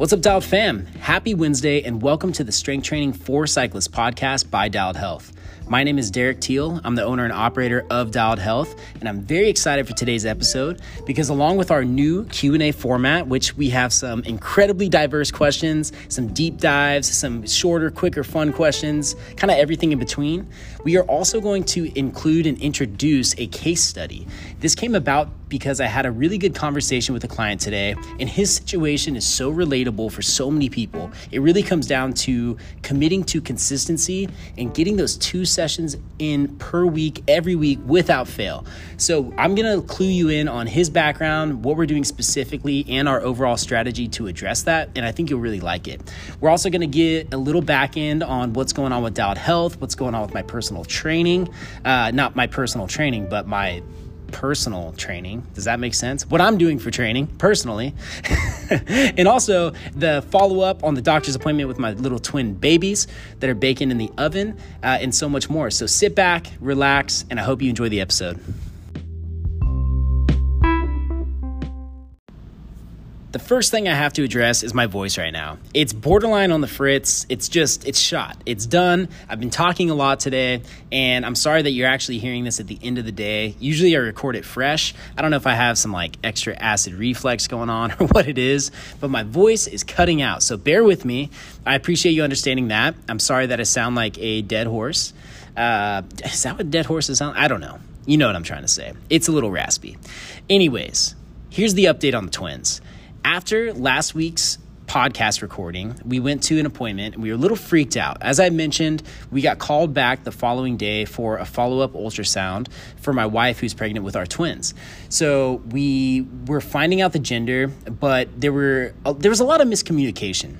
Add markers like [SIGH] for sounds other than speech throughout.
What's up, Dialed fam? Happy Wednesday, and welcome to the Strength Training for Cyclists podcast by Dialed Health. My name is Derek Teal. I'm the owner and operator of Dialed Health, and I'm very excited for today's episode because along with our new Q&A format, which we have some incredibly diverse questions, some deep dives, some shorter, quicker, fun questions, kind of everything in between, we are also going to include and introduce a case study. This came about because I had a really good conversation with a client today, and his situation is so relatable for so many people. It really comes down to committing to consistency and getting those two sessions in per week, every week without fail. So, I'm gonna clue you in on his background, what we're doing specifically, and our overall strategy to address that, and I think you'll really like it. We're also gonna get a little back end on what's going on with Dialed Health, what's going on with my personal training, uh, not my personal training, but my personal training. Does that make sense? What I'm doing for training personally. [LAUGHS] and also the follow up on the doctor's appointment with my little twin babies that are baking in the oven uh, and so much more. So sit back, relax, and I hope you enjoy the episode. The first thing I have to address is my voice right now. It's borderline on the fritz. It's just, it's shot. It's done. I've been talking a lot today, and I'm sorry that you're actually hearing this at the end of the day. Usually I record it fresh. I don't know if I have some like extra acid reflex going on [LAUGHS] or what it is, but my voice is cutting out. So bear with me. I appreciate you understanding that. I'm sorry that I sound like a dead horse. Uh, is that what dead horses sound? I don't know. You know what I'm trying to say. It's a little raspy. Anyways, here's the update on the twins. After last week's podcast recording, we went to an appointment and we were a little freaked out. As I mentioned, we got called back the following day for a follow up ultrasound for my wife who's pregnant with our twins. So we were finding out the gender, but there were uh, there was a lot of miscommunication.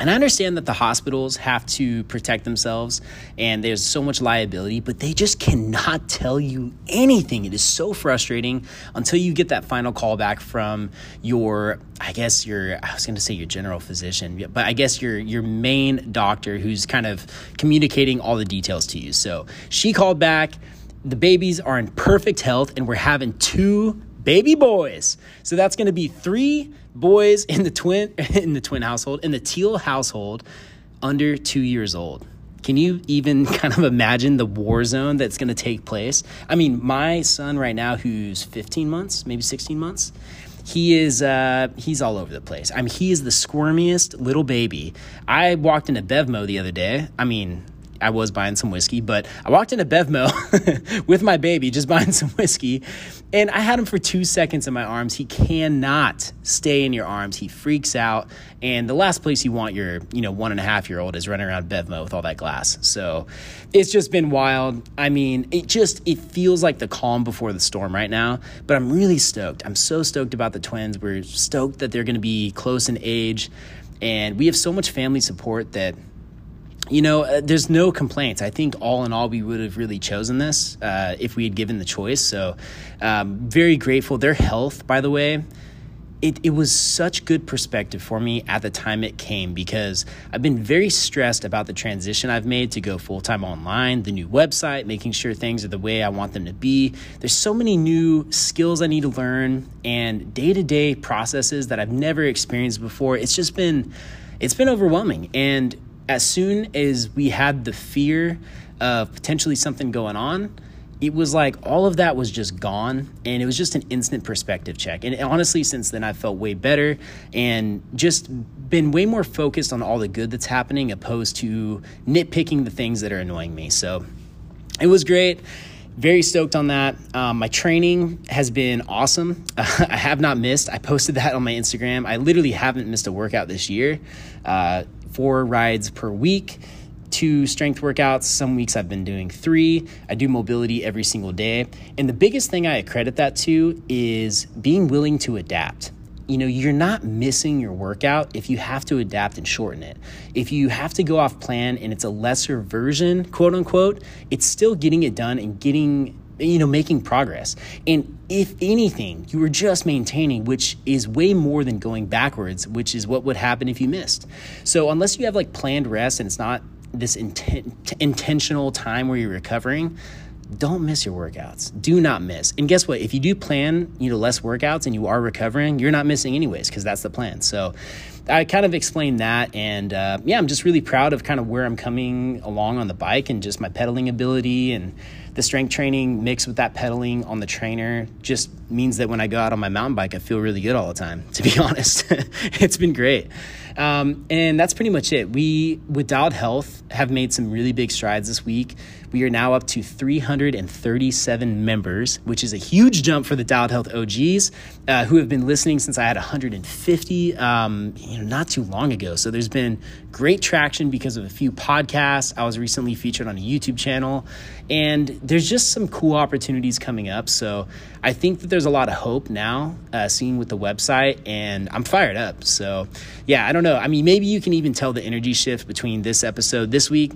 And I understand that the hospitals have to protect themselves and there's so much liability, but they just cannot tell you anything. It is so frustrating until you get that final call back from your, I guess your, I was going to say your general physician, but I guess your, your main doctor who's kind of communicating all the details to you. So she called back. The babies are in perfect health and we're having two baby boys. So that's going to be three boys in the twin [LAUGHS] in the twin household in the teal household under 2 years old. Can you even [LAUGHS] kind of imagine the war zone that's going to take place? I mean, my son right now who's 15 months, maybe 16 months, he is uh, he's all over the place. I mean, he is the squirmiest little baby. I walked into Bevmo the other day. I mean, I was buying some whiskey, but I walked into Bevmo [LAUGHS] with my baby, just buying some whiskey, and I had him for two seconds in my arms. He cannot stay in your arms. He freaks out, and the last place you want your, you know, one and a half year old is running around Bevmo with all that glass. So it's just been wild. I mean, it just it feels like the calm before the storm right now. But I'm really stoked. I'm so stoked about the twins. We're stoked that they're going to be close in age, and we have so much family support that you know, uh, there's no complaints. I think all in all, we would have really chosen this uh, if we had given the choice. So, um, very grateful. Their health, by the way, it, it was such good perspective for me at the time it came because I've been very stressed about the transition I've made to go full time online, the new website, making sure things are the way I want them to be. There's so many new skills I need to learn and day to day processes that I've never experienced before. It's just been, it's been overwhelming. And as soon as we had the fear of potentially something going on, it was like all of that was just gone and it was just an instant perspective check. And honestly since then i've felt way better and just been way more focused on all the good that's happening opposed to nitpicking the things that are annoying me. So it was great. Very stoked on that. Um, my training has been awesome. [LAUGHS] I have not missed. I posted that on my instagram. I literally haven't missed a workout this year. Uh, four rides per week, two strength workouts. Some weeks I've been doing three. I do mobility every single day. And the biggest thing I accredit that to is being willing to adapt. You know, you're not missing your workout if you have to adapt and shorten it. If you have to go off plan and it's a lesser version, quote unquote, it's still getting it done and getting you know, making progress. And if anything, you were just maintaining, which is way more than going backwards, which is what would happen if you missed. So unless you have like planned rest and it's not this inten- intentional time where you're recovering, don't miss your workouts. Do not miss. And guess what? If you do plan, you know, less workouts and you are recovering, you're not missing anyways because that's the plan. So I kind of explained that, and uh, yeah, I'm just really proud of kind of where I'm coming along on the bike and just my pedaling ability and the strength training mixed with that pedaling on the trainer just means that when I go out on my mountain bike, I feel really good all the time. [LAUGHS] To be honest, [LAUGHS] it's been great. Um, and that's pretty much it. We, with Dialed Health, have made some really big strides this week. We are now up to 337 members, which is a huge jump for the Dialed Health OGs uh, who have been listening since I had 150, um, you know, not too long ago. So there's been great traction because of a few podcasts. I was recently featured on a YouTube channel, and there's just some cool opportunities coming up. So I think that there's a lot of hope now, uh, seeing with the website, and I'm fired up. So yeah, I don't know. I mean, maybe you can even tell the energy shift between this episode this week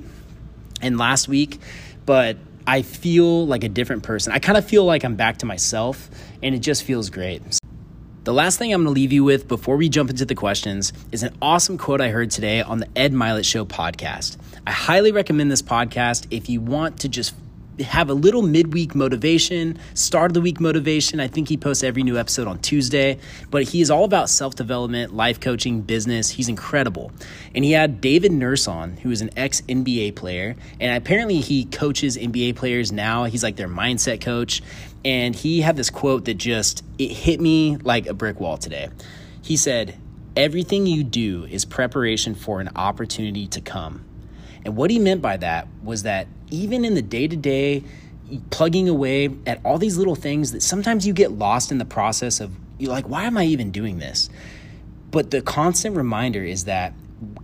and last week, but I feel like a different person. I kind of feel like I'm back to myself, and it just feels great. The last thing I'm going to leave you with before we jump into the questions is an awesome quote I heard today on the Ed Mylett Show podcast. I highly recommend this podcast if you want to just have a little midweek motivation, start of the week motivation. I think he posts every new episode on Tuesday, but he is all about self development, life coaching, business. He's incredible. And he had David Nurse on, who is an ex NBA player. And apparently he coaches NBA players now. He's like their mindset coach. And he had this quote that just it hit me like a brick wall today. He said, Everything you do is preparation for an opportunity to come. And what he meant by that was that even in the day to day, plugging away at all these little things that sometimes you get lost in the process of, you're like, why am I even doing this? But the constant reminder is that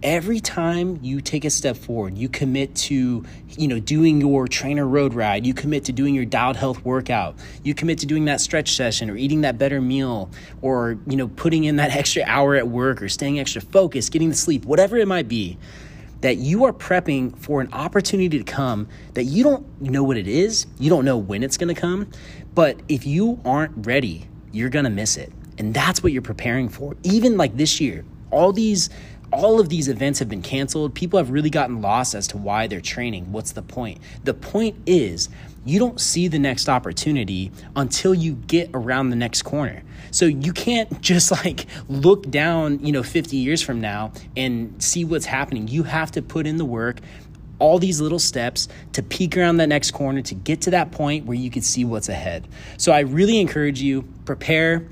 every time you take a step forward you commit to you know doing your TrainerRoad ride you commit to doing your dialed health workout you commit to doing that stretch session or eating that better meal or you know putting in that [LAUGHS] extra hour at work or staying extra focused getting the sleep whatever it might be that you are prepping for an opportunity to come that you don't know what it is, you don't know when it's going to come, but if you aren't ready, you're going to miss it. And that's what you're preparing for. Even like this year, all these all of these events have been canceled. People have really gotten lost as to why they're training. What's the point? The point is you don't see the next opportunity until you get around the next corner. So you can't [LAUGHS] just like look down, you know, 50 years from now and see what's happening. You have to put in the work, all these little steps to peek around that next corner to get to that point where you can see what's ahead. So I really encourage you prepare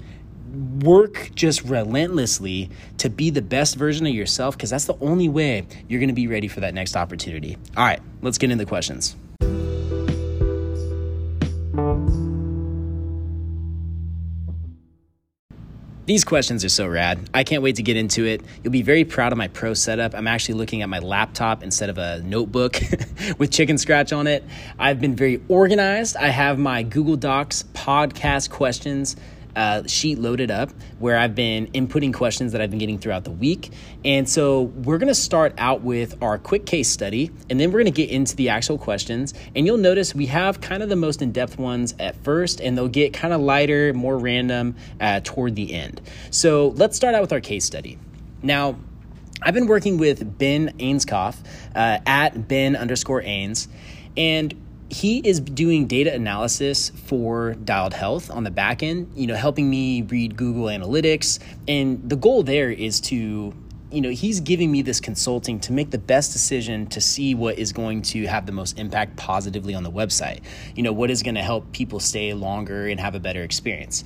work just relentlessly to be the best version of yourself because that's the only way you're going to be ready for that next opportunity. All right, let's get into the questions. These questions are so rad. I can't wait to get into it. You'll be very proud of my pro setup. I'm actually looking at my laptop instead of a notebook [LAUGHS] with chicken scratch on it. I've been very organized. I have my Google Docs podcast questions uh, sheet loaded up where I've been inputting questions that I've been getting throughout the week. And so we're going to start out with our quick case study, and then we're going to get into the actual questions. And you'll notice we have kind of the most in depth ones at first, and they'll get kind of lighter, more random uh, toward the end. So let's start out with our case study. Now, I've been working with Ben Ainscough uh, at Ben underscore Ains, and he is doing data analysis for dialed health on the back end you know helping me read google analytics. And the goal there is to you know he's giving me this consulting to make the best decision to see what is going to have the most impact positively on the website. You know what is going to help people stay longer and have a better experience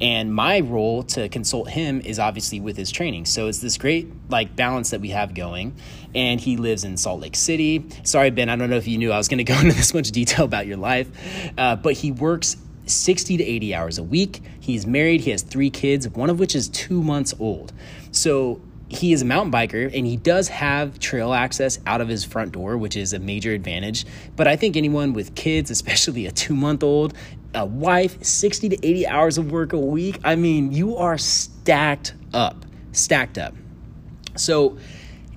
and my role to consult him is obviously with his training. So it's this great like balance that we have going. And he lives in salt lake city. Sorry ben i don't know if you knew i was going [LAUGHS] to go into this much detail about your life. Uh, but he works 60 to 80 hours a week. He's married. He has three kids one of which is two months old. So he is a mountain biker and he does have trail access out of his front door, which is a major advantage. But I think anyone with kids, [LAUGHS] especially a two month old, a wife, 60 to 80 hours of work a week, I mean, you are stacked up, stacked up. So,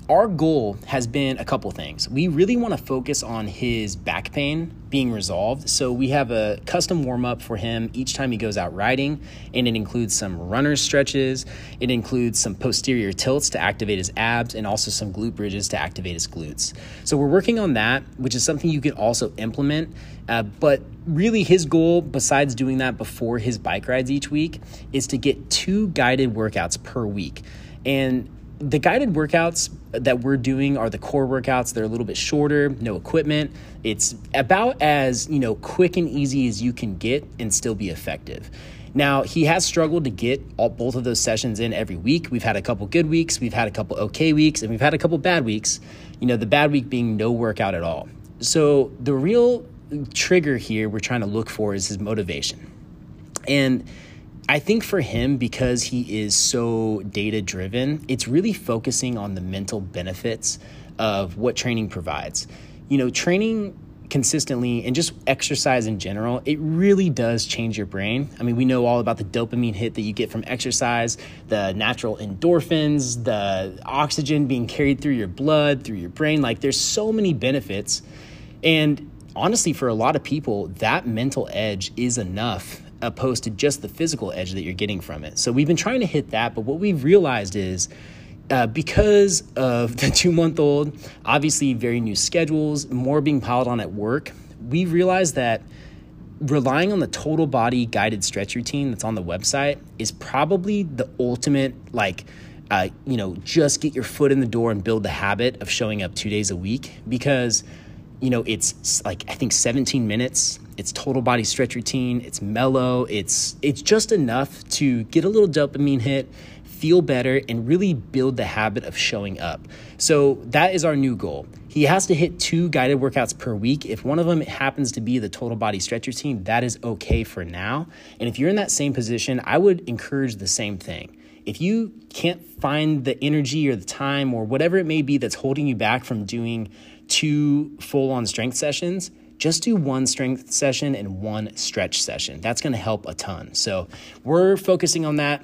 our goal has been a couple things. We really want to focus on his back pain being resolved. So we have a custom warm up for him each time he goes out riding, and it includes some runner stretches. It includes some posterior tilts to activate his abs, and also some glute bridges to activate his glutes. So we're working on that, which is something you can also implement. Uh, but really, his goal, besides doing that before his bike rides each week, is to get two guided workouts per week. And the guided workouts that we're doing are the core workouts. They're a little bit shorter, no equipment. It's about as, you know, quick and easy as you can get and still be effective. Now, he has struggled to get all, both of those sessions in every week. We've had a couple good weeks, we've had a couple okay weeks, and we've had a couple bad weeks. You know, the bad week being no workout at all. So, the real trigger here we're trying to look for is his motivation. And I think for him, because he is so data driven, it's really focusing on the mental benefits of what training provides. You know, training consistently and just exercise in general, it really does change your brain. I mean, we know all about the dopamine hit that you get from exercise, the natural endorphins, the oxygen being carried through your blood, through your brain. Like, there's so many benefits. And honestly, for a lot of people, that mental edge is enough opposed to just the physical edge that you're getting from it. So we've been trying to hit that, but what we've realized is uh, because of [LAUGHS] the two month old, obviously very new schedules, more being piled on at work, we realized that relying on the total body guided stretch routine that's on the website is probably the ultimate like uh, you know just get your foot in the door and build the habit of showing up two days a week because you know it's like i think 17 minutes. It's total body stretch routine. It's mellow. It's it's just enough to get a little dopamine hit feel better and really build the habit of showing up. So that is our new goal. He has to hit two guided workouts per week. If one of them happens to be the total body stretch routine that is okay for now. And if you're in that same position i would encourage the same thing. If you can't find the energy or the time or whatever it may be that's holding you back from doing two full on strength sessions, just do one strength session and one stretch session. That's going to help a ton. So we're focusing on that.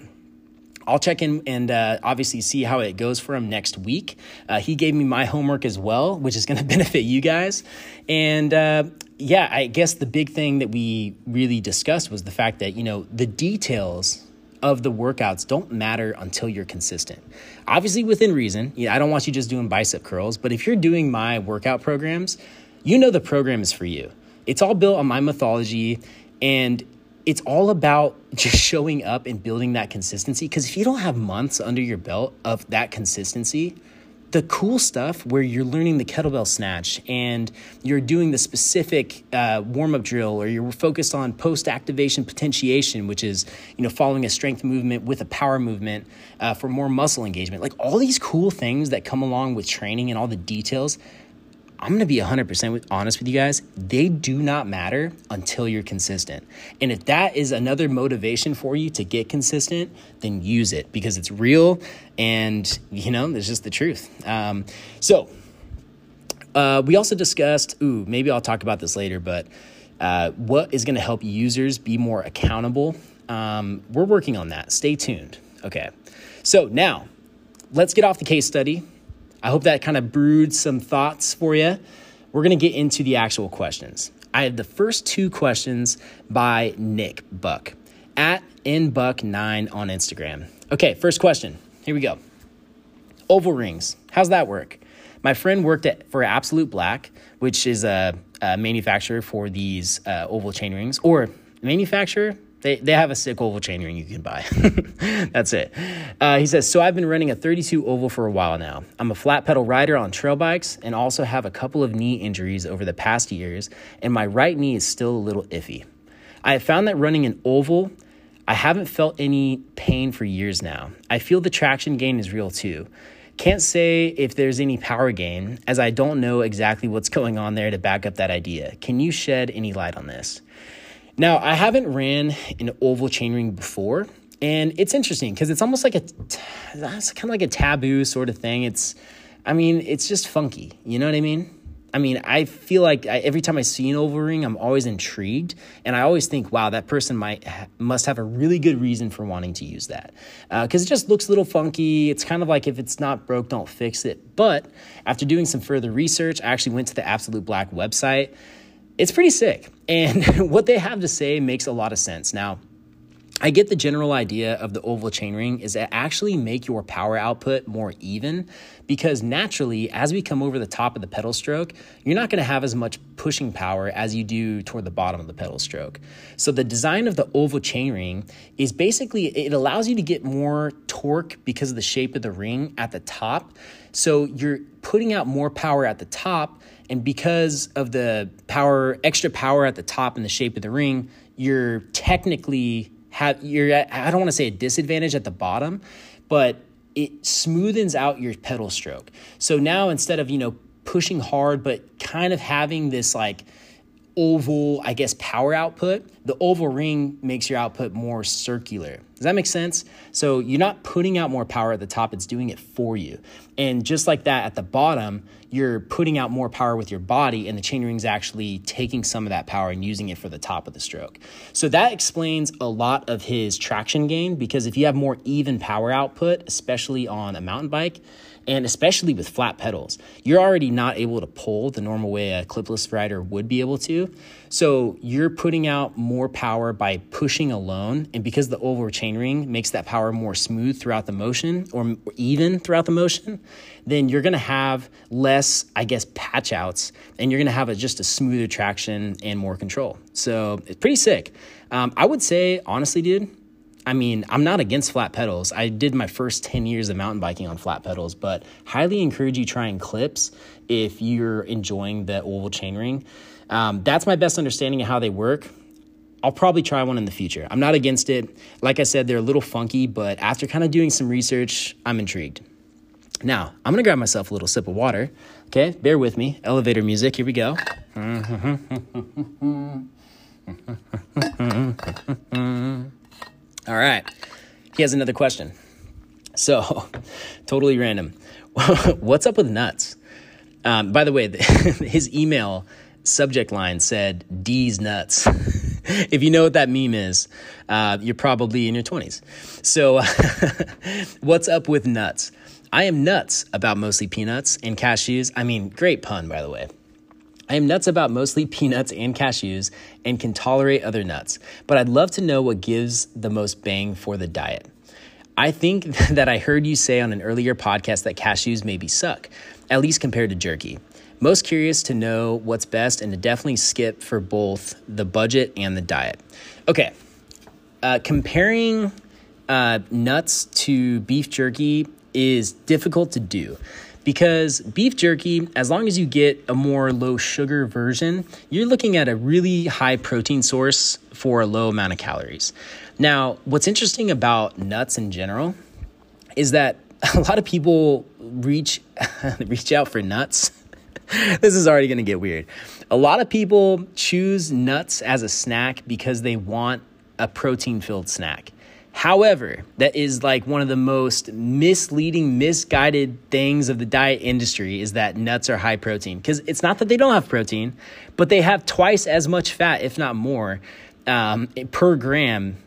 I'll check in and uh, obviously see how it goes for him next week. Uh, he gave me my homework as well, which is going [LAUGHS] to benefit you guys. And uh, yeah, I guess the big thing that we really discussed was the fact that, you know, the details of the workouts don't matter until you're consistent. Obviously, within reason. You know, I don't want you just doing bicep curls, but if you're doing my workout programs, you know the program is for you. It's all built on my mythology and it's all about [LAUGHS] just showing up and building that consistency. Because if you don't have months under your belt of that consistency, the cool stuff where you're learning the kettlebell snatch and you're doing the specific uh, warm-up drill or you're focused on post-activation potentiation which is you know following a strength movement with a power movement uh, for more muscle engagement. Like all these cool things that come along with training and all the details I'm going to be 100% honest with you guys. They do not matter until you're consistent. And if that is another motivation for you to get consistent, then use it because it's real and, you know, it's just the truth. Um, so, uh, we also discussed, ooh, maybe I'll talk about this later, but uh, what is going to help users be more accountable? Um, we're working on that. Stay tuned. Okay. So now let's get off the case study. I hope that kind of brewed some thoughts for you. We're going to get into the actual questions. I have the first two questions by Nick Buck at nbuck9 on Instagram. Okay, first question. Here we go. Oval rings. How's that work? My friend worked at, for Absolute Black, which is a, a manufacturer for these uh, oval chain rings, or manufacturer they, they have a sick oval chain ring you can buy. [LAUGHS] That's it. Uh, he says, So I've been running a 32 oval for a while now. I'm a flat pedal rider on trail bikes and also have a couple of knee injuries over the past years, and my right knee is still a little iffy. I have found that running an oval, I haven't felt any pain for years now. I feel the traction gain is real too. Can't say if there's any power gain, as I don't know exactly what's [LAUGHS] going on there to back up that idea. Can you shed any light on this? Now, I haven't ran an oval chainring before, and it's interesting because it's almost like a, that's kind of like a taboo sort of thing. It's, I mean, it's just funky. You know what I mean? I mean, I feel like I, every time I see an oval ring, I'm always intrigued, and I always think, "Wow, that person might must have a really good reason for wanting to use that," because uh, it just looks a little funky. It's kind of like if it's not broke, don't fix it. But after doing some further research, I actually went to the Absolute Black website it's pretty sick. And [LAUGHS] what they have to say makes a lot of sense. Now, I get the general idea of the oval chainring is to actually make your power output more even because naturally, as we come over the top of the pedal stroke, you're not going to have as much pushing power as you do toward the bottom of the pedal stroke. So, the design of the oval chainring is basically it allows you to get more torque because of the shape of the ring at the top. So, you're putting out more power at the top, and because of the power, extra power at the top and the shape of the ring, you're technically have you're at, I don't want to say a disadvantage at the bottom, but it smoothens out your pedal stroke. So now instead of, you know, pushing hard but kind of having this like oval, I guess, power output, the oval ring makes your output more circular. Does that make sense? So you're not putting out more power at the top, it's doing it for you. And just like that at the bottom, you're putting out more power with your body, and the chainring's actually taking some of that power and using it for the top of the stroke. So that explains a lot of his traction gain because if you have more even power output, especially on a mountain bike, and especially with flat pedals, you're already not able to pull the normal way a clipless rider would be able to. So you're putting out more power by pushing alone, and because the oval chainring makes that power more smooth throughout the motion or even throughout the motion, then you're gonna have less, I guess, patch outs, and you're gonna have a, just a smoother traction and more control. So it's pretty sick. Um, I would say, honestly, dude, I mean, I'm not against flat pedals. I did my first 10 years of mountain biking on flat pedals, but highly encourage you trying clips if you're enjoying the oval chainring. Um, that's my best understanding of how they work. I'll probably try one in the future. I'm not against it. Like I said, they're a little funky, but after kind of doing some research, I'm intrigued. Now, I'm gonna grab myself a little sip of water. Okay, bear with me. Elevator music, here we go. [LAUGHS] All right. He has another question. So, [LAUGHS] totally random. [LAUGHS] What's up with nuts? Um, by the way, [LAUGHS] his email subject line said D's nuts. if you know what that meme is, uh, you're probably in your 20s. So, what's up with nuts? I am nuts about mostly peanuts and cashews. I mean, great pun, by the way. I am nuts about mostly peanuts and cashews and can tolerate other nuts, but I'd love to know what gives the most bang for the diet. I think [LAUGHS] that I heard you say on an earlier podcast that cashews maybe suck, at least compared to jerky. Most curious to know what's best and to definitely skip for both the budget and the diet. Okay, uh, comparing uh, nuts to beef jerky is difficult to do because beef jerky, as long as you get a more low sugar version, you're looking at a really high protein source for a low amount of calories. Now, what's interesting about nuts in general is that [LAUGHS] a lot of people reach [LAUGHS] reach out for nuts. [LAUGHS] this is already going to get weird. A lot of people choose nuts as a snack because they want a protein filled snack. However, that is like one of the most misleading, misguided things of the diet industry is that nuts are high protein. Because it's not that they don't have protein, but they have twice as much fat, if not more, um, per gram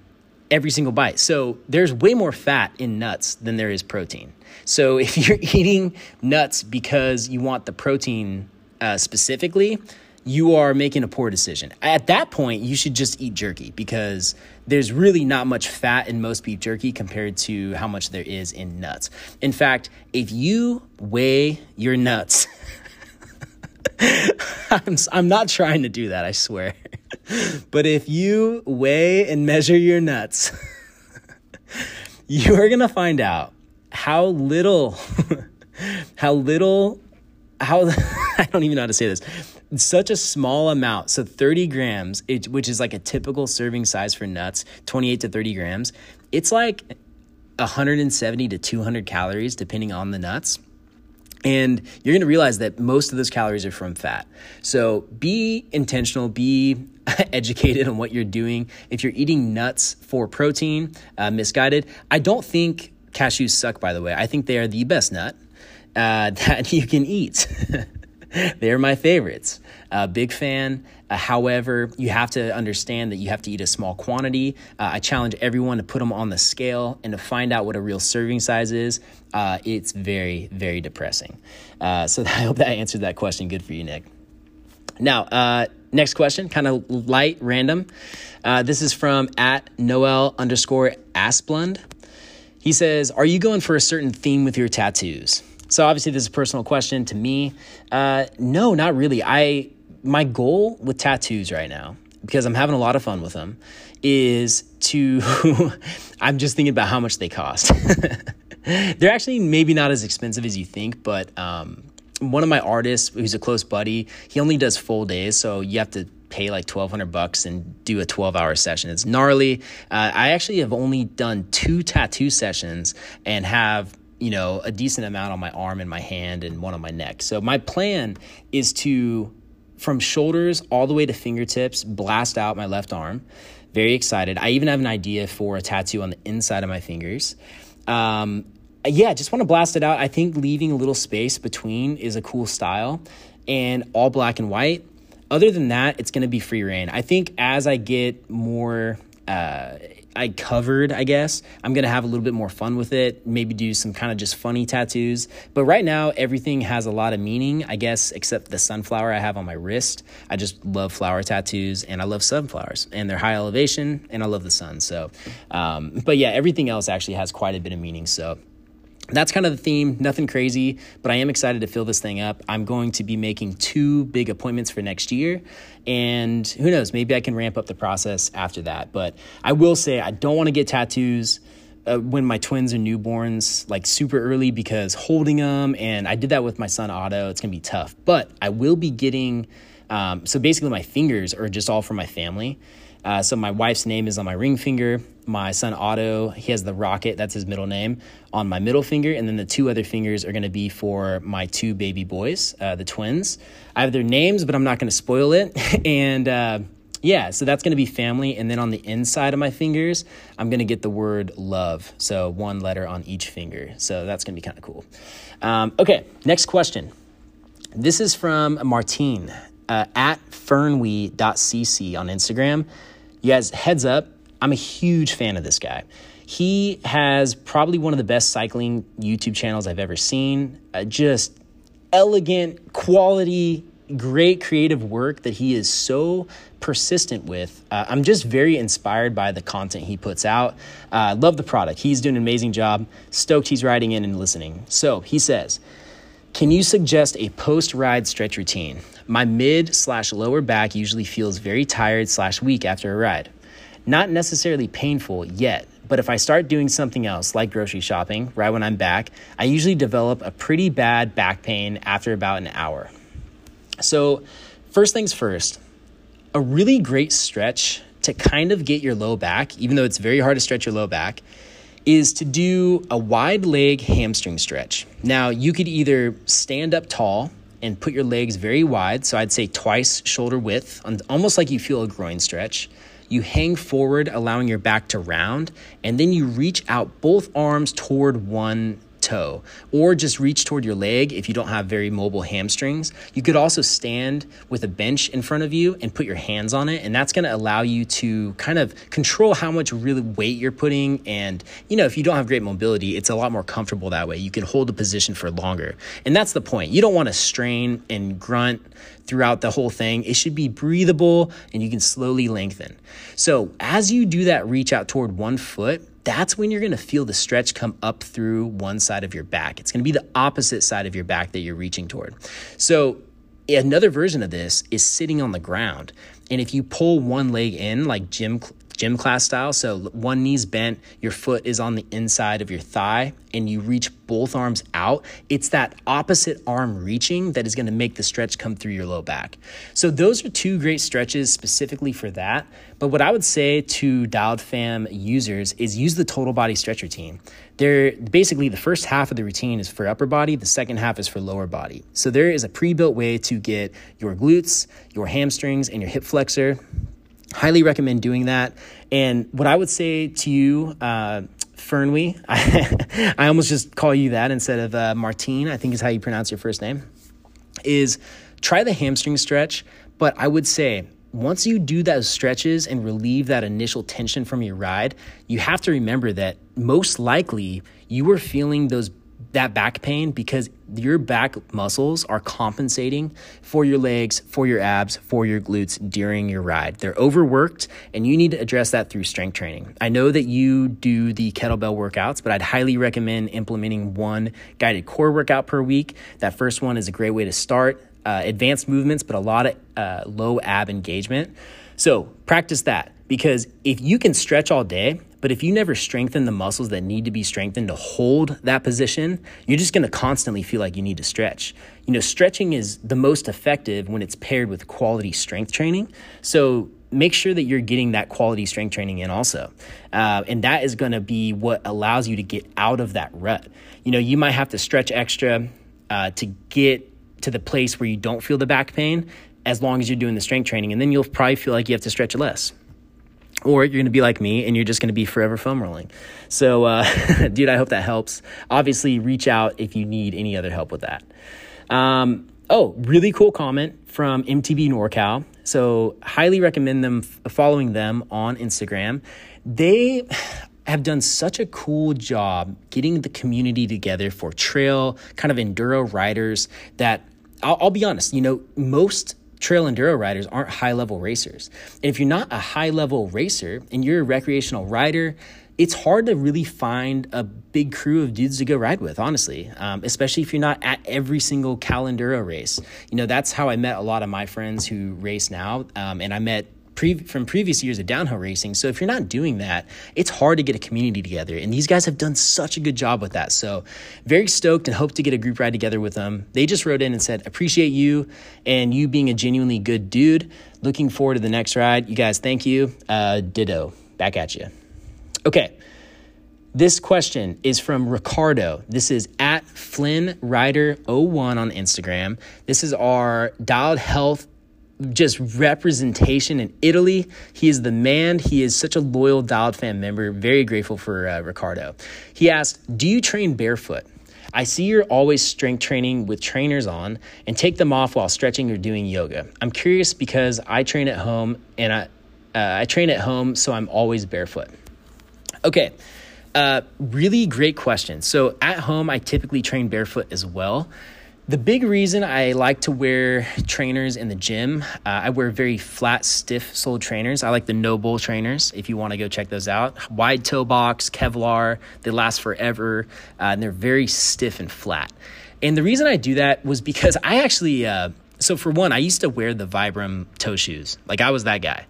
every single bite. So there's way more fat in nuts than there is protein. So [LAUGHS] if you're eating nuts because you want the protein uh, specifically, you are making a poor decision. At that point, you should just eat jerky because there's really not much fat in most beef jerky compared to how much there is in nuts. In fact, if you weigh your nuts, [LAUGHS] I'm, I'm not trying to do that, I swear. [LAUGHS] but if you weigh and measure your nuts, [LAUGHS] you are going to find out how little, how little, how, I don't even know how to say this such a small amount. So 30 grams, which is like a typical serving size for nuts, 28 to 30 grams. It's like 170 to 200 calories, depending on the nuts. And you're gonna realize that most of those calories are from fat. So be intentional, be [LAUGHS] educated on what you're doing. If you're eating nuts for protein, uh, misguided, I don't think cashews suck, by the way. I think they are the best nut uh, [LAUGHS] that you can eat. [LAUGHS] They're my favorites. Uh, big fan. Uh, however, you have to understand that you have to eat a small quantity. Uh, I challenge everyone to put them on the scale and to find out what a real serving size is. Uh, it's very, very depressing. Uh, so [LAUGHS] I hope that answered that question. Good for you, Nick. Now, uh, Next question, kind of light, random. Uh, this is from at Noel underscore Asplund. He says, Are you going for a certain theme with your tattoos? So obviously, this is a personal question to me. Uh, no, not really. I my goal with tattoos right now, because I'm having a lot of fun with them, is to [LAUGHS] I'm just thinking about how much they cost. [LAUGHS] They're actually maybe not as expensive as you think, but um, one of my artists who's a close buddy, he only does full days, so you have to pay like 1200 bucks and do a 12 hour session. It's gnarly. Uh, I actually have only done two tattoo sessions and have you know a decent amount on my arm and my hand and one on my neck. So my plan is to from shoulders all the way to fingertips blast out my left arm. Very excited. I even have an idea for a tattoo on the inside of my fingers. Um, yeah, just want to blast it out. I think leaving a little space between is a cool style and all black and white. Other than that, it's going to be free reign. I think as I get more uh, I covered, I guess, I'm to have a little bit more fun with it, maybe do some kind of just funny tattoos. But right now, everything has a lot of meaning, I guess, except the sunflower I have on my wrist. I just love flower tattoos and I love sunflowers and they're high elevation and I love the sun. So, um, but yeah, everything else actually has quite a bit of meaning. So, that's kind of the theme, nothing crazy, but I am excited to fill this thing up. I'm going to be making two big appointments for next year, and who knows, maybe I can ramp up the process after that. But I will say, I don't want to get tattoos. Uh, when my twins are newborns, like super early, because holding them, and I did that with my son Otto, it's gonna be tough. But I will be getting, um, so basically, my fingers are just all for my family. Uh, so my wife's name is on my ring finger. My son Otto, he has the rocket, that's his middle name, on my middle finger. And then the two other fingers are going to be for my two baby boys, uh, the twins. I have their names, but I'm not going to spoil it. [LAUGHS] and uh, yeah, so that's going to be family. And then on the inside of my fingers, I'm going to get the word love. So one letter on each finger. So that's going to be kind of cool. Um, okay, next question. This is from Martine uh, at fernwe.cc on Instagram. You guys, heads up, I'm a huge fan of this guy. He has probably one of the best cycling YouTube channels I've ever seen. Uh, just elegant, quality, great creative work that he is so persistent with. Uh, I'm just very inspired by the content he puts out. I uh, love the product. He's doing an amazing job. Stoked he's writing in and listening. So he says, Can you suggest a post ride stretch routine? My mid slash lower back usually feels very tired slash weak after a ride. Not necessarily painful yet, but if I start doing something else, like grocery shopping, right when I'm back, I usually develop a pretty bad back pain after about an hour. So, first things first, a really great stretch to kind of get your low back, even though it's very hard to stretch your low back, is to do a wide leg hamstring stretch. Now, you could either stand up tall and put your legs very wide. So I'd say twice shoulder width, almost like you feel a groin stretch. You hang forward, allowing your back to round, and then you reach out both arms toward one toe, or just reach toward your leg if you don't have very mobile hamstrings. You could also stand with a bench in front of you and put your hands on it, and that's going to allow you to kind of control how much really weight you're putting. And, you know, if you don't have great mobility, it's a lot more comfortable that way. You can hold a position for longer. And that's the point. You don't want to strain and grunt throughout the whole thing. It should be breathable and you can slowly lengthen. So, as you do that reach out toward one foot, that's when you're gonna feel the stretch come up through one side of your back. It's gonna be the opposite side of your back that you're reaching toward. So, another version of this is sitting on the ground. And if you pull one leg in, like gym gym class style. So one knee's bent, your foot is on the inside of your thigh, and you reach both arms out. It's that opposite arm reaching that is going to make the stretch come through your low back. So those are two great stretches specifically for that. But what I would say to Dialed Fam users is use the total body stretch routine. They're basically the first half of the routine is for upper body, the second half is for lower body. So there is a pre-built way to get your glutes, your hamstrings, and your hip flexor highly recommend doing that. And what I would say to you, uh, Fernwe, I, [LAUGHS] I almost just call you that instead of uh, Martine, I think is how you pronounce your first name, is try the hamstring stretch. But I would say once you do those stretches and relieve that initial tension from your ride, you have to remember that most likely you were feeling those that back pain because your back muscles are compensating for your legs, for your abs, for your glutes during your ride. They're overworked and you need to address that through strength training. I know that you do the kettlebell workouts, but I'd highly recommend implementing one guided core workout per week. That first one is a great way to start. Uh, advanced movements, but a lot of uh, low ab engagement. So practice that because if you can stretch all day, but if you never strengthen the muscles that need to be strengthened to hold that position, you're just to constantly feel like you need to stretch. You know, stretching is the most effective when it's paired with quality strength training. So make sure that you're getting that quality strength training in also. Uh, and that is to be what allows you to get out of that rut. You know, you might have to stretch extra uh, to get to the place where you don't feel the back pain as long as you're doing the strength training. And then you'll probably feel like you have to stretch less or you're going to be like me and you're just going to be forever foam rolling. So, uh, [LAUGHS] dude, I hope that helps. Obviously, reach out if you need any other help with that. Um, oh, really cool comment from MTB NorCal. So, highly recommend them following them on Instagram. They [SIGHS] have done such a cool job getting the community together for trail kind of enduro riders that I'll, I'll be honest, you know, most trail enduro riders aren't high level racers. And if you're not a high level racer and you're a recreational rider, it's hard to really find a big crew of dudes to go ride with, honestly, um, especially if you're not at every single Calenduro race. You know, that's how I met a lot of my friends who race now. Um, and I met pre- from previous years of downhill racing. So if you're not doing that, it's hard to get a community together. And these guys have done such a good job with that. So very stoked and hope to get a group ride together with them. They just wrote in and said, appreciate you and you being a genuinely good dude. Looking forward to the next ride. You guys, thank you. Uh, ditto. Back at you. Okay. This question is from Ricardo. This is at Flynn Rider01 on Instagram. This is our dialed health just representation in Italy. He is the man. He is such a loyal Dialed fan member. Very grateful for uh, Ricardo. He asked, Do you train barefoot? I see you're always strength training with trainers on and take them off while stretching or doing yoga. I'm curious because I train at home and I, uh, I train at home, so I'm always barefoot. Okay, uh, really great question. So at home, I typically train barefoot as well. The big reason I like to wear trainers in the gym, uh, I wear very flat, stiff soled trainers. I like the NOBULL trainers if you want to go check those out. Wide toe box, Kevlar, they last forever, uh, and they're very stiff and flat. And the reason I do that was because I actually, uh, so for one, I used to wear the Vibram toe shoes. Like I was that guy.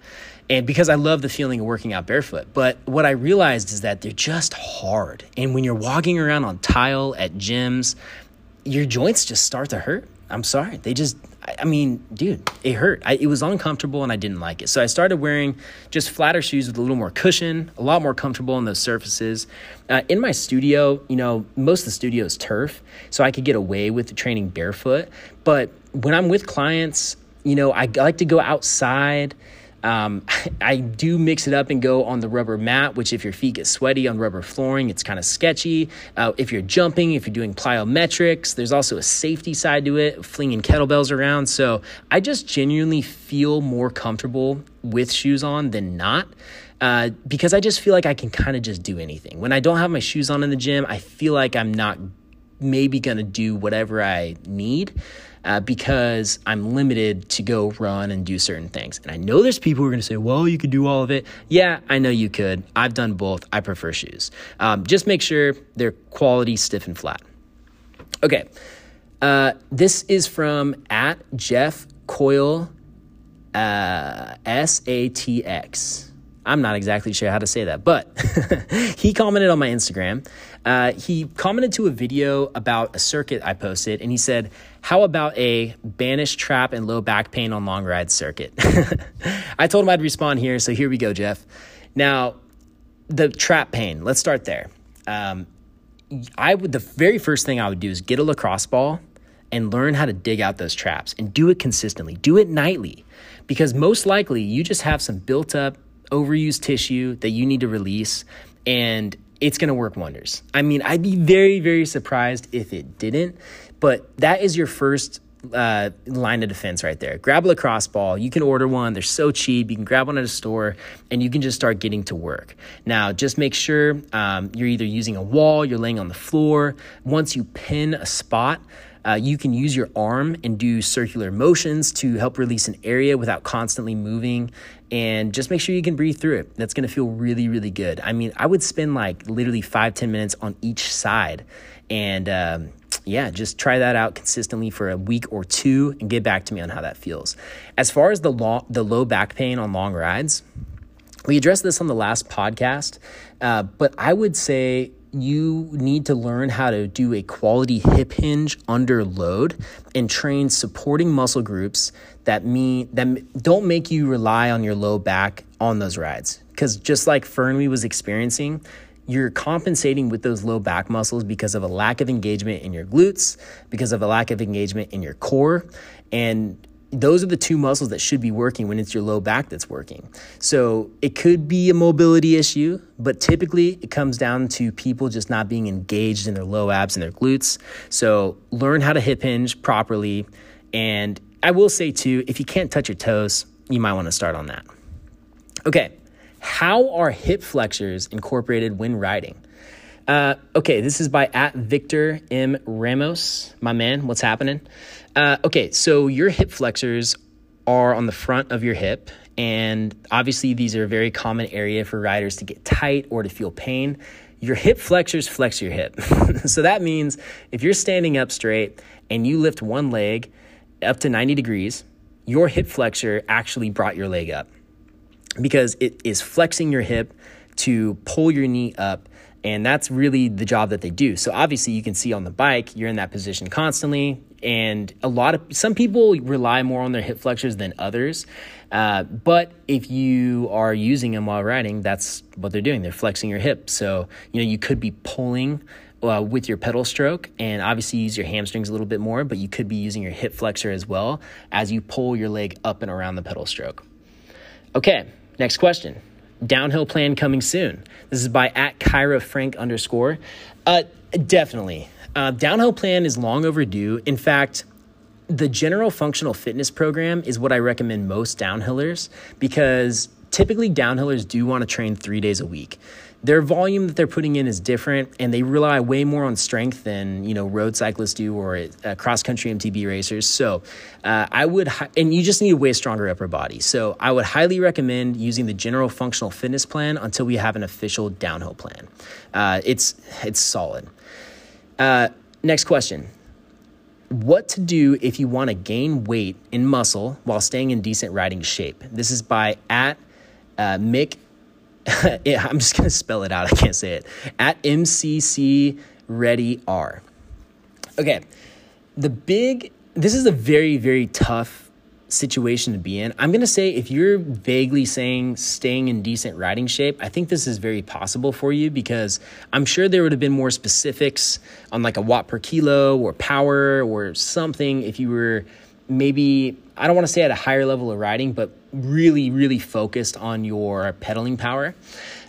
And because I love the feeling of working out barefoot. But what I realized is that they're just hard. And when you're walking around on tile at gyms, your joints just start to hurt. I'm sorry. They just, I mean, dude, it hurt. I, it was uncomfortable and I didn't like it. So I started wearing just flatter shoes with a little more cushion, a lot more comfortable on those surfaces. Uh, in my studio, you know, most of the studio is turf, so I could get away with training barefoot. But when I'm with clients, you know, I like to go outside um, [LAUGHS] I do mix it up and go on the rubber mat, which if your feet get sweaty on rubber flooring, it's kind of sketchy. Uh, if you're jumping, if you're doing plyometrics, there's also a safety side to it, flinging kettlebells around. So I just genuinely feel more comfortable with shoes on than not. Uh, because I just feel like I can kind of just do anything. When I don't have my shoes on in the gym, I feel like I'm not maybe going to do whatever I need uh, because I'm limited to go run and do certain things. And I know there's people who are going to say, well, you could do all of it. Yeah, I know you could. I've done both. I prefer shoes. Um, just make sure they're quality, stiff, and flat. Okay. Uh, this is from at Jeff Coyle uh, S A T X. I'm not exactly sure how to say that, but [LAUGHS] he commented on my Instagram. Uh, he commented to a video about a circuit I posted, and he said, How about a banish trap and low back pain on long ride circuit? [LAUGHS] I told him I'd respond here, so here we go, Jeff. Now, the trap pain, let's start there. Um, I would, the very first thing I would do is get a lacrosse ball and learn how to dig out those traps and do it consistently, do it nightly, because most likely you just have some built up overused tissue that you need to release and it's going to work wonders. I mean, I'd be very, very surprised if it didn't, but that is your first uh, line of defense right there. Grab a lacrosse ball. You can order one. They're so cheap. You can grab one at a store and you can just start getting to work. Now, just make sure um, you're either using a wall, you're laying on the floor. Once you pin a spot, uh, you can use your arm and do circular motions to help release an area without constantly moving. And just make sure you can breathe through it. That's gonna feel really, really good. I mean, I would spend like literally five, ten minutes on each side. And um, yeah, just try that out consistently for a week or two and get back to me on how that feels. As far as the, long, the low back pain on long rides, we addressed this on the last podcast, uh, but I would say you need to learn how to do a quality hip hinge under load and train supporting muscle groups that mean that don't make you rely on your low back on those rides. Because just like Fernley was experiencing you're compensating with those low back muscles because of a lack of engagement in your glutes because of a lack of engagement in your core and those are the two muscles that should be working when it's your low back that's working. So it could be a mobility issue, but typically it comes down to people just not being engaged in their low abs and their glutes. So learn how to hip hinge properly. And I will say too, if you can't touch your toes, you might want to start on that. Okay, how are hip flexors incorporated when riding? Uh, okay, this is by at Victor M. Ramos. My man, what's happening? Uh, okay, so your hip flexors are on the front of your hip, and obviously these are a very common area for riders to get tight or to feel pain. Your hip flexors flex your hip. [LAUGHS] so that means if you're standing up straight and you lift one leg up to 90 degrees, your hip flexor actually brought your leg up because it is flexing your hip to pull your knee up and that's really the job that they do. So obviously you can see on the bike, you're in that position constantly. And a lot of some people rely more on their hip flexors than others. Uh, but if you are using them while riding, that's what they're doing. They're flexing your hip. So, you know, you could be pulling uh, with your pedal stroke and obviously use your hamstrings a little bit more, but you could be using your hip flexor as well as you pull your leg up and around the pedal stroke. Okay, next question. Downhill plan coming soon. This is by at Kyra Frank underscore. Uh, definitely. Uh, downhill plan is long overdue. In fact, the general functional fitness program is what I recommend most downhillers because typically downhillers do want to train three days a week. Their volume that they're putting in is different and they rely way more on strength than you know road cyclists do or uh, cross country mtb racers. So uh, i would and you just need a way stronger upper body. So i would highly recommend using the general functional fitness plan until we have an official downhill plan. Uh, it's it's solid uh, next question what to do if you want to gain weight in muscle while staying in decent riding shape this is by at uh, mick [LAUGHS] yeah, I'm just to spell it out. I can't say it. At MCC Ready R. Okay. The big, this is a very, very tough situation to be in. I'm going to say if you're vaguely saying staying in decent riding shape, I think this is very possible for you because I'm sure there would have been more specifics on like a watt per kilo or power or something if you were maybe I don't want to say at a higher level of riding, but really, really focused on your pedaling power.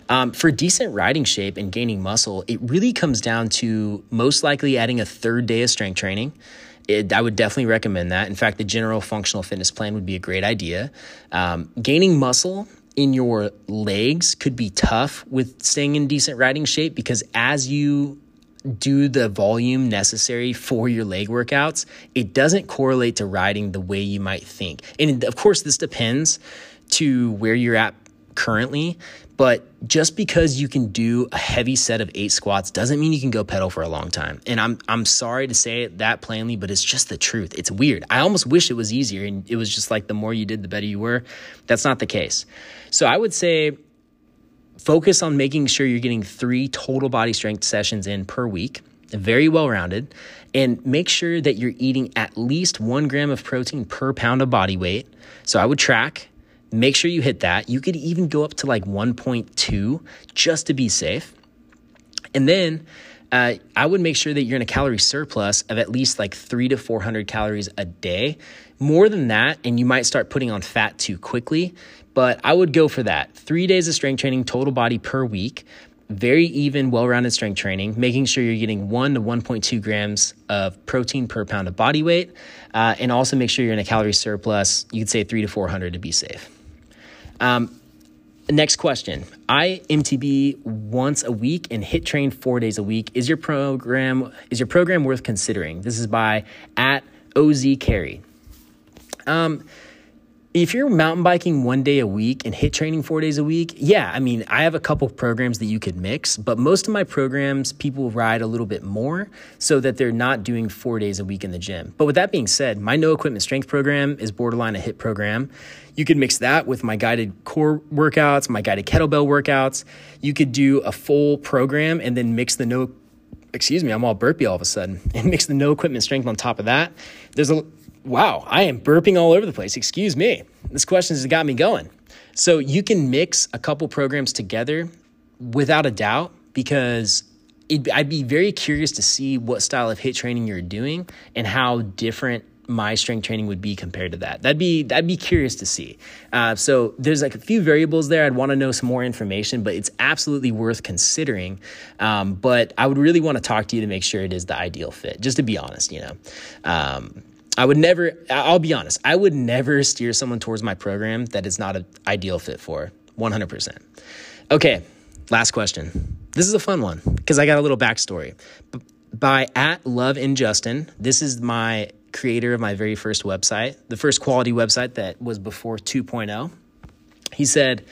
Um, for decent riding shape and gaining muscle, it really comes down to most likely adding a third day of strength training. It, I would definitely recommend that. In fact, the general functional fitness plan would be a great idea. Um, gaining muscle in your legs could be tough with staying in decent riding shape because as you do the volume necessary for your leg workouts, it doesn't correlate to riding the way you might think. And of course, this depends to where you're at currently, but just because you can do a heavy set of eight squats doesn't mean you can go pedal for a long time. And I'm I'm sorry to say it that plainly, but it's just the truth. It's weird. I almost wish it was easier and it was just like the more you did, the better you were. That's not the case. So I would say focus on making sure you're getting three total body strength sessions in per week, very well rounded, and make sure that you're eating at least one gram of protein per pound of body weight. So I would track, make sure you hit that. You could even go up to like 1.2 just to be safe. And then uh, I would make sure that you're in a calorie surplus of at least like three to 400 calories a day. More than that, and you might start putting on fat too quickly but I would go for that. Three days of strength training, total body per week. very even, well rounded strength training, making sure you're getting 1 to 1.2 grams of protein per pound of body weight, uh, and also make sure you're in a calorie surplus. You could say 3 to 400 to be safe. Um, next question I MTB once a week and HIIT train four days a week. Is your program is your program worth considering? This is by at OZ Carey. Um, if you're mountain biking one day a week and HIIT training four days a week, yeah, I mean, I have a couple programs that you could mix, but most of my programs, people ride a little bit more so that they're not doing four days a week in the gym. But with that being said, my no equipment strength program is borderline a HIIT program. You could mix that with my guided core workouts, my guided kettlebell workouts. You could do a full program and then mix the no excuse me, I'm all burpy all of a sudden, [LAUGHS] and mix the no equipment strength on top of that. There's a wow, I am burping all over the place. Excuse me. This question has got me going. So you can mix a couple programs together without a doubt because I'd be very curious to see what style of HIIT training you're doing and how different my strength training would be compared to that. That'd be that'd be curious to see. Uh, so there's like a few variables there. I'd want to know some more information, but it's absolutely worth considering. Um, but I would really want to talk to you to make sure it is the ideal fit. Just to be honest, you know. Um, I would never, I'll be honest, I would never steer someone towards my program that is not an ideal fit for 100%. Okay, last question. This is a fun one because I got a little backstory. By at Love and Justin, this is my creator of my very first website, the first quality website that was before 2.0. He said,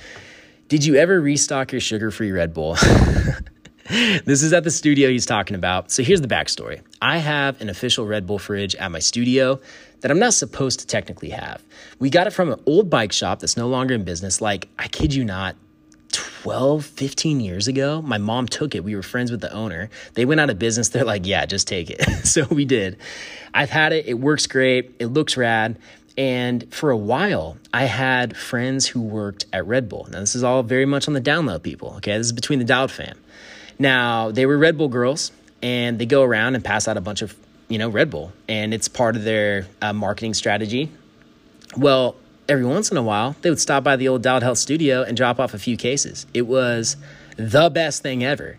Did you ever restock your sugar free Red Bull? [LAUGHS] this is at the studio he's talking about. So here's the backstory I have an official Red Bull fridge at my studio that I'm not supposed to technically have. We got it from an old bike shop that's no longer in business. Like, I kid you not, 12, 15 years ago, my mom took it. We were friends with the owner. They went out of business. They're like, yeah, just take it. [LAUGHS] so we did. I've had it. It works great. It looks rad. And for a while, I had friends who worked at Red Bull. Now, this is all very much on the download, people. Okay. This is between the Dialed fam. Now, they were Red Bull girls and they go around and pass out a bunch of, you know, Red Bull and it's part of their uh, marketing strategy. Well, every once in a while, they would stop by the old Dialed Health studio and drop off a few cases. It was the best thing ever.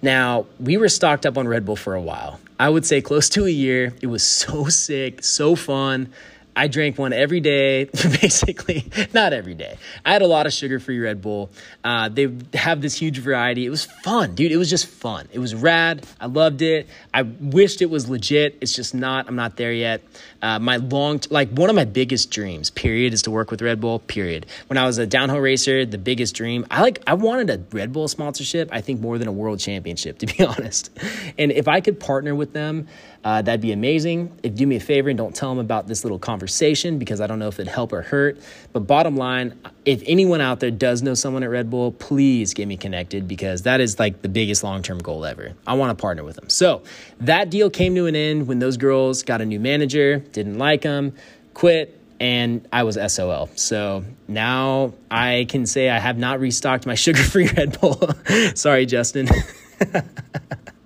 Now, we were stocked up on Red Bull for a while. I would say close to a year. It was so sick, so fun. I drank one every day, [LAUGHS] basically, not every day. I had a lot of sugar free Red Bull. Uh, they have this huge variety. It was fun, dude. It was just fun. It was rad. I loved it. I wished it was legit. It's just not. I'm not there yet. Uh, my long, t- like one of my biggest dreams, period, is to work with Red Bull, period. When I was a downhill racer, the biggest dream, I like, I wanted a Red Bull sponsorship, I think more than a world championship, [LAUGHS] to be honest. And if I could partner with them, uh, that'd be amazing. If do me a favor and don't tell them about this little conversation because I don't know if it'd help or hurt. But bottom line, if anyone out there does know someone at Red Bull, please get me connected because that is like the biggest long term goal ever. I want to partner with them. So that deal came to an end when those girls got a new manager, didn't like them, quit, and I was SOL. So now I can say I have not restocked my sugar free [LAUGHS] Red Bull. Sorry, Justin. [LAUGHS]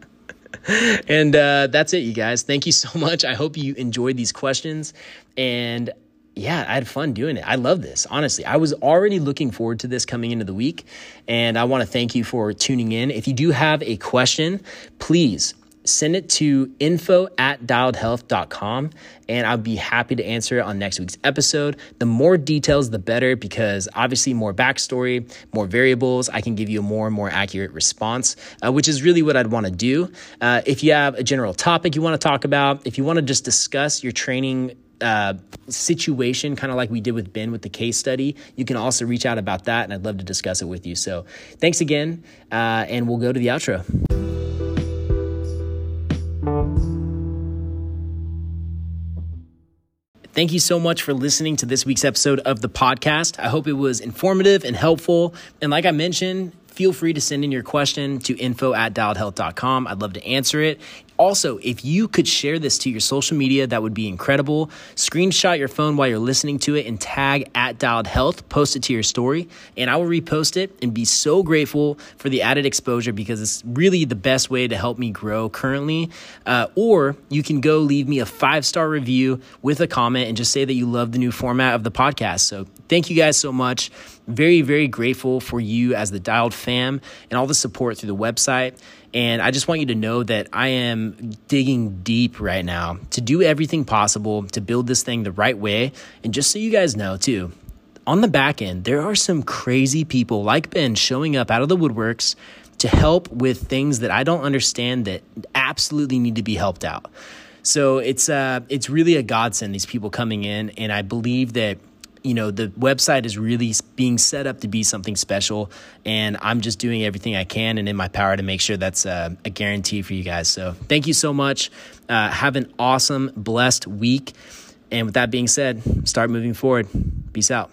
[LAUGHS] and uh, that's it, you guys. Thank you so much. I hope you enjoyed these questions. And yeah, I had fun doing it. I love this. Honestly, I was already looking forward to this coming into the week. And I want to thank you for tuning in. If you do have a question, please send it to info at dialedhealth.com and I'll be happy to answer it on next week's episode. The more details, the better, because obviously, more backstory, more variables, I can give you a more and more accurate response, uh, which is really what I'd want to do. Uh, if you have a general topic you want to talk about, if you want to just discuss your training uh, situation, kind of like we did with Ben with the case study, you can also reach out about that, and I'd love to discuss it with you. So, thanks again, uh, and we'll go to the outro. Thank you so much for listening to this week's episode of the podcast. I hope it was informative and helpful. And like I mentioned, feel free to send in your question to info at dialedhealth.com. I'd love to answer it. Also, if you could share this to your social media, that would be incredible. Screenshot your phone while you're listening to it and tag at Dialed Health, post it to your story, and I will repost it and be so grateful for the added exposure because it's really the best way to help me grow currently. Uh, or you can go leave me a five star review with a comment and just say that you love the new format of the podcast. So thank you guys so much. Very, very grateful for you as the Dialed fam and all the support through the website. And I just want you to know that I am digging deep right now to do everything possible to build this thing the right way. And just so you guys know, too, on the back end, there are some crazy people like Ben showing up out of the woodworks to help with things that I don't understand that absolutely need to be helped out. So it's uh, it's really a godsend these people coming in, and I believe that you know the website is really being set up to be something special, and I'm just doing everything I can and in my power to make sure that's uh, a guarantee for you guys. So thank you so much. Uh, have an awesome, blessed week, and with that being said, start moving forward. Peace out.